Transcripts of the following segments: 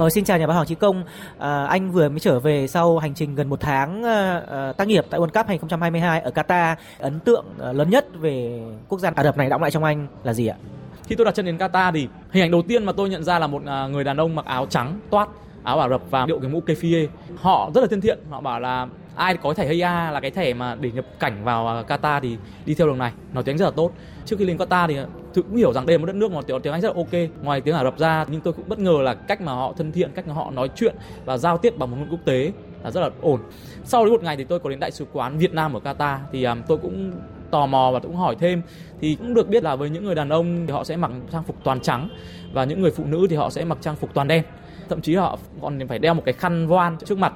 Ờ, xin chào nhà báo Hoàng Chí Công. À, anh vừa mới trở về sau hành trình gần một tháng à, tác nghiệp tại World Cup 2022 ở Qatar. Ấn tượng à, lớn nhất về quốc gia Ả Rập này đọng lại trong anh là gì ạ? Khi tôi đặt chân đến Qatar thì hình ảnh đầu tiên mà tôi nhận ra là một người đàn ông mặc áo trắng toát áo Ả Rập và điệu cái mũ kefir. Họ rất là thân thiện. Họ bảo là ai có thẻ HIA là cái thẻ mà để nhập cảnh vào à, Qatar thì đi theo đường này. Nói tiếng rất là tốt. Trước khi lên Qatar thì à, tôi cũng hiểu rằng đây là một đất nước mà tiếng, tiếng Anh rất là ok. Ngoài tiếng Ả Rập ra nhưng tôi cũng bất ngờ là cách mà họ thân thiện cách mà họ nói chuyện và giao tiếp bằng một ngôn quốc tế là rất là ổn. Sau đấy một ngày thì tôi có đến đại sứ quán Việt Nam ở Qatar thì um, tôi cũng tò mò và cũng hỏi thêm. Thì cũng được biết là với những người đàn ông thì họ sẽ mặc trang phục toàn trắng và những người phụ nữ thì họ sẽ mặc trang phục toàn đen. Thậm chí họ còn phải đeo một cái khăn voan trước mặt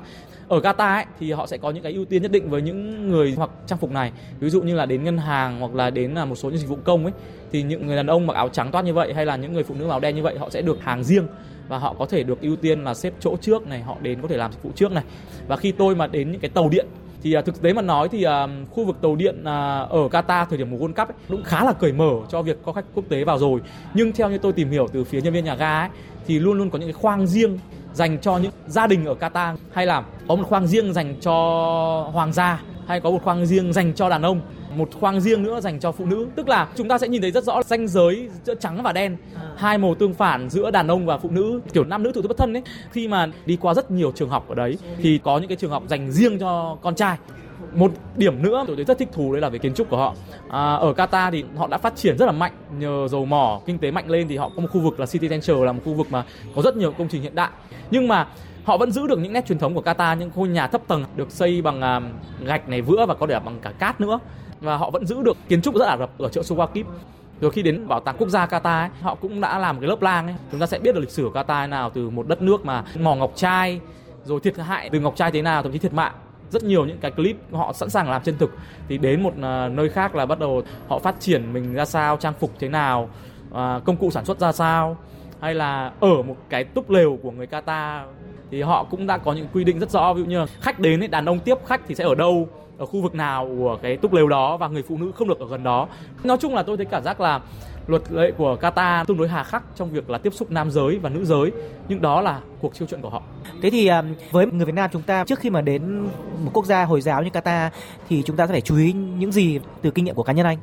ở Qatar ấy, thì họ sẽ có những cái ưu tiên nhất định với những người hoặc trang phục này. Ví dụ như là đến ngân hàng hoặc là đến là một số những dịch vụ công ấy thì những người đàn ông mặc áo trắng toát như vậy hay là những người phụ nữ mặc áo đen như vậy họ sẽ được hàng riêng và họ có thể được ưu tiên là xếp chỗ trước này họ đến có thể làm dịch vụ trước này. Và khi tôi mà đến những cái tàu điện thì à, thực tế mà nói thì à, khu vực tàu điện à, ở Qatar thời điểm mùa World Cup ấy, cũng khá là cởi mở cho việc có khách quốc tế vào rồi. Nhưng theo như tôi tìm hiểu từ phía nhân viên nhà ga ấy, thì luôn luôn có những cái khoang riêng dành cho những gia đình ở Qatar hay là có một khoang riêng dành cho hoàng gia, hay có một khoang riêng dành cho đàn ông một khoang riêng nữa dành cho phụ nữ. Tức là chúng ta sẽ nhìn thấy rất rõ ranh giới giữa trắng và đen à. hai màu tương phản giữa đàn ông và phụ nữ. Kiểu nam nữ thụ thụ bất thân ấy. Khi mà đi qua rất nhiều trường học ở đấy thì có những cái trường học dành riêng cho con trai. Một điểm nữa tôi thấy rất thích thú đấy là về kiến trúc của họ. À, ở Qatar thì họ đã phát triển rất là mạnh nhờ dầu mỏ kinh tế mạnh lên thì họ có một khu vực là City Center là một khu vực mà có rất nhiều công trình hiện đại. Nhưng mà họ vẫn giữ được những nét truyền thống của Qatar những ngôi nhà thấp tầng được xây bằng uh, gạch này vữa và có thể bằng cả cát nữa và họ vẫn giữ được kiến trúc rất ả rập ở chợ Suwakip rồi khi đến bảo tàng quốc gia Qatar ấy, họ cũng đã làm một cái lớp lang ấy. Chúng ta sẽ biết được lịch sử của Qatar nào từ một đất nước mà mỏ ngọc trai rồi thiệt hại từ ngọc trai thế nào thậm chí thiệt mạng. Rất nhiều những cái clip họ sẵn sàng làm chân thực. Thì đến một à, nơi khác là bắt đầu họ phát triển mình ra sao trang phục thế nào à, công cụ sản xuất ra sao hay là ở một cái túp lều của người Qatar thì họ cũng đã có những quy định rất rõ ví dụ như khách đến ấy, đàn ông tiếp khách thì sẽ ở đâu ở khu vực nào của cái túp lều đó và người phụ nữ không được ở gần đó nói chung là tôi thấy cảm giác là luật lệ của Qatar tương đối hà khắc trong việc là tiếp xúc nam giới và nữ giới nhưng đó là cuộc chiêu chuyện của họ. Thế thì à, với người Việt Nam chúng ta trước khi mà đến một quốc gia hồi giáo như Qatar thì chúng ta sẽ phải chú ý những gì từ kinh nghiệm của cá nhân anh?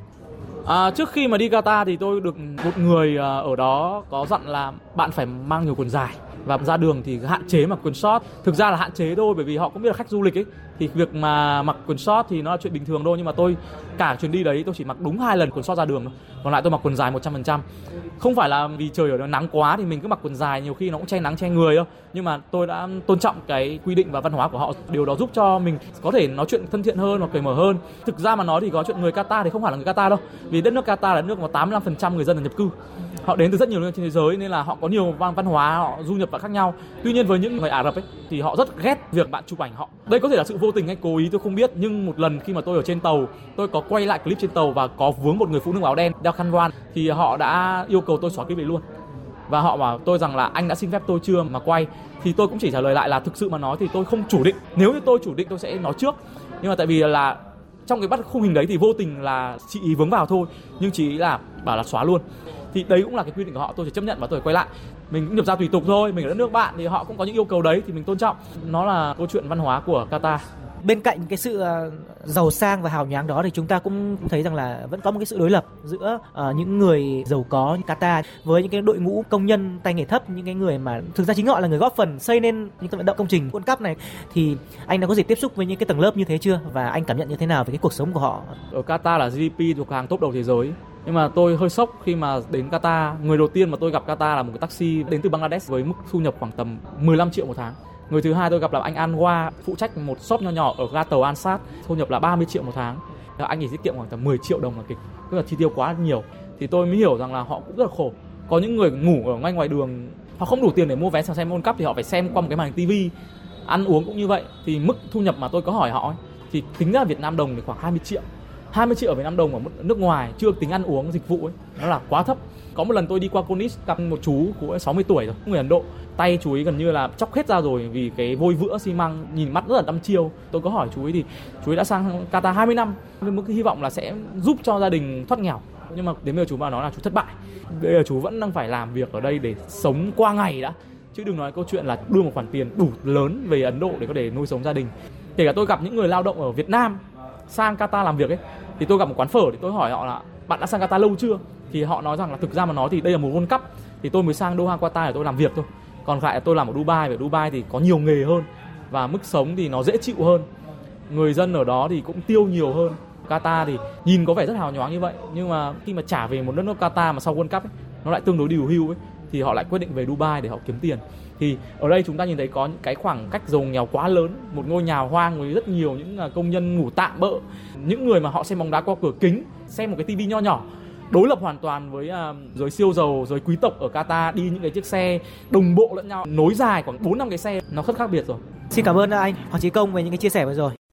À, trước khi mà đi Qatar thì tôi được một người à, ở đó có dặn là bạn phải mang nhiều quần dài và ra đường thì hạn chế mặc quần short. Thực ra là hạn chế thôi, bởi vì họ cũng biết là khách du lịch ấy, thì việc mà mặc quần short thì nó là chuyện bình thường thôi. Nhưng mà tôi, cả chuyến đi đấy tôi chỉ mặc đúng hai lần quần short ra đường thôi. Còn lại tôi mặc quần dài 100% không phải là vì trời ở đó nắng quá thì mình cứ mặc quần dài, nhiều khi nó cũng che nắng che người đâu. Nhưng mà tôi đã tôn trọng cái quy định và văn hóa của họ. Điều đó giúp cho mình có thể nói chuyện thân thiện hơn và cởi mở hơn. Thực ra mà nói thì có chuyện người Qatar thì không phải là người Qatar đâu. Vì đất nước Qatar là nước mà 85% người dân là nhập cư. Họ đến từ rất nhiều nơi trên thế giới nên là họ có nhiều văn hóa, họ du nhập và khác nhau. Tuy nhiên với những người Ả Rập ấy, thì họ rất ghét việc bạn chụp ảnh họ. Đây có thể là sự vô tình hay cố ý tôi không biết, nhưng một lần khi mà tôi ở trên tàu, tôi có quay lại clip trên tàu và có vướng một người phụ nữ áo đen đeo khăn voan thì họ đã yêu cầu tôi xóa clip đấy luôn. Và họ bảo tôi rằng là anh đã xin phép tôi chưa mà quay. Thì tôi cũng chỉ trả lời lại là thực sự mà nói thì tôi không chủ định. Nếu như tôi chủ định, tôi sẽ nói trước. Nhưng mà tại vì là trong cái bắt khung hình đấy thì vô tình là chị ý vướng vào thôi, nhưng chị ý là bảo là xóa luôn. Thì đấy cũng là cái quy định của họ, tôi chỉ chấp nhận và tôi quay lại mình cũng nhập ra tùy tục thôi. Mình ở đất nước bạn thì họ cũng có những yêu cầu đấy thì mình tôn trọng. Nó là câu chuyện văn hóa của Qatar. Bên cạnh cái sự ờ, giàu sang và hào nhoáng đó thì chúng ta cũng thấy rằng là vẫn có một cái sự đối lập giữa uh, những người giàu có như Qatar với những cái đội ngũ công nhân tay nghề thấp những cái người mà thực ra chính họ là người góp phần xây nên những cái vận động công trình World Cup này. Thì anh đã có dịp tiếp xúc với những cái tầng lớp như thế chưa? Và anh cảm nhận như thế nào về cái cuộc sống của họ? Ở Qatar là GDP thuộc hàng top đầu thế giới nhưng mà tôi hơi sốc khi mà đến Qatar. Người đầu tiên mà tôi gặp Qatar là một cái taxi đến từ Bangladesh với mức thu nhập khoảng tầm 15 triệu một tháng. Người thứ hai tôi gặp là anh Anwa phụ trách một shop nho nhỏ ở ga tàu Ansat, thu nhập là 30 triệu một tháng. Anh ấy tiết kiệm khoảng tầm 10 triệu đồng là kịch, tức là chi tiêu quá nhiều. Thì tôi mới hiểu rằng là họ cũng rất là khổ. Có những người ngủ ở ngay ngoài đường, họ không đủ tiền để mua vé xem World Cup thì họ phải xem qua một cái màn hình tivi ăn uống cũng như vậy. Thì mức thu nhập mà tôi có hỏi họ thì tính ra Việt Nam đồng thì khoảng 20 triệu. 20 triệu ở Việt Nam đồng ở nước ngoài chưa tính ăn uống, dịch vụ ấy, nó là quá thấp. Có một lần tôi đi qua Conis gặp một chú cũng 60 tuổi rồi người Ấn Độ. Tay chú ấy gần như là chóc hết ra rồi vì cái vôi vữa xi măng, nhìn mắt rất là đăm chiêu. Tôi có hỏi chú ấy thì chú ấy đã sang Qatar 20 năm, với mức hy vọng là sẽ giúp cho gia đình thoát nghèo. Nhưng mà đến bây giờ chú bảo nói là chú thất bại. Bây giờ chú vẫn đang phải làm việc ở đây để sống qua ngày đã. Chứ đừng nói câu chuyện là đưa một khoản tiền đủ lớn về Ấn Độ để có thể nuôi sống gia đình. Kể cả tôi gặp những người lao động ở Việt Nam sang Qatar làm việc ấy thì tôi gặp một quán phở thì tôi hỏi họ là bạn đã sang Qatar lâu chưa? Thì họ nói rằng là thực ra mà nói thì đây là một World Cup. Thì tôi mới sang Doha Qatar để tôi làm việc thôi. Còn lại tôi làm ở Dubai ở Dubai thì có nhiều nghề hơn và mức sống thì nó dễ chịu hơn. Người dân ở đó thì cũng tiêu nhiều hơn. Qatar thì nhìn có vẻ rất hào nhoáng như vậy nhưng mà khi mà trả về một đất nước Qatar mà sau World Cup ấy, nó lại tương đối điều hưu ấy thì họ lại quyết định về Dubai để họ kiếm tiền. Thì ở đây chúng ta nhìn thấy có những cái khoảng cách giàu nghèo quá lớn một ngôi nhà hoang với rất nhiều những à, công nhân ngủ tạm bỡ, những người mà họ xem bóng đá qua cửa kính xem một cái tivi nho nhỏ đối lập hoàn toàn với uh, giới siêu giàu giới quý tộc ở Qatar đi những cái chiếc xe đồng bộ lẫn nhau nối dài khoảng 4 năm cái xe nó rất khác biệt rồi. Xin cảm ơn à, anh Hoàng Chí Công về những cái chia sẻ vừa rồi.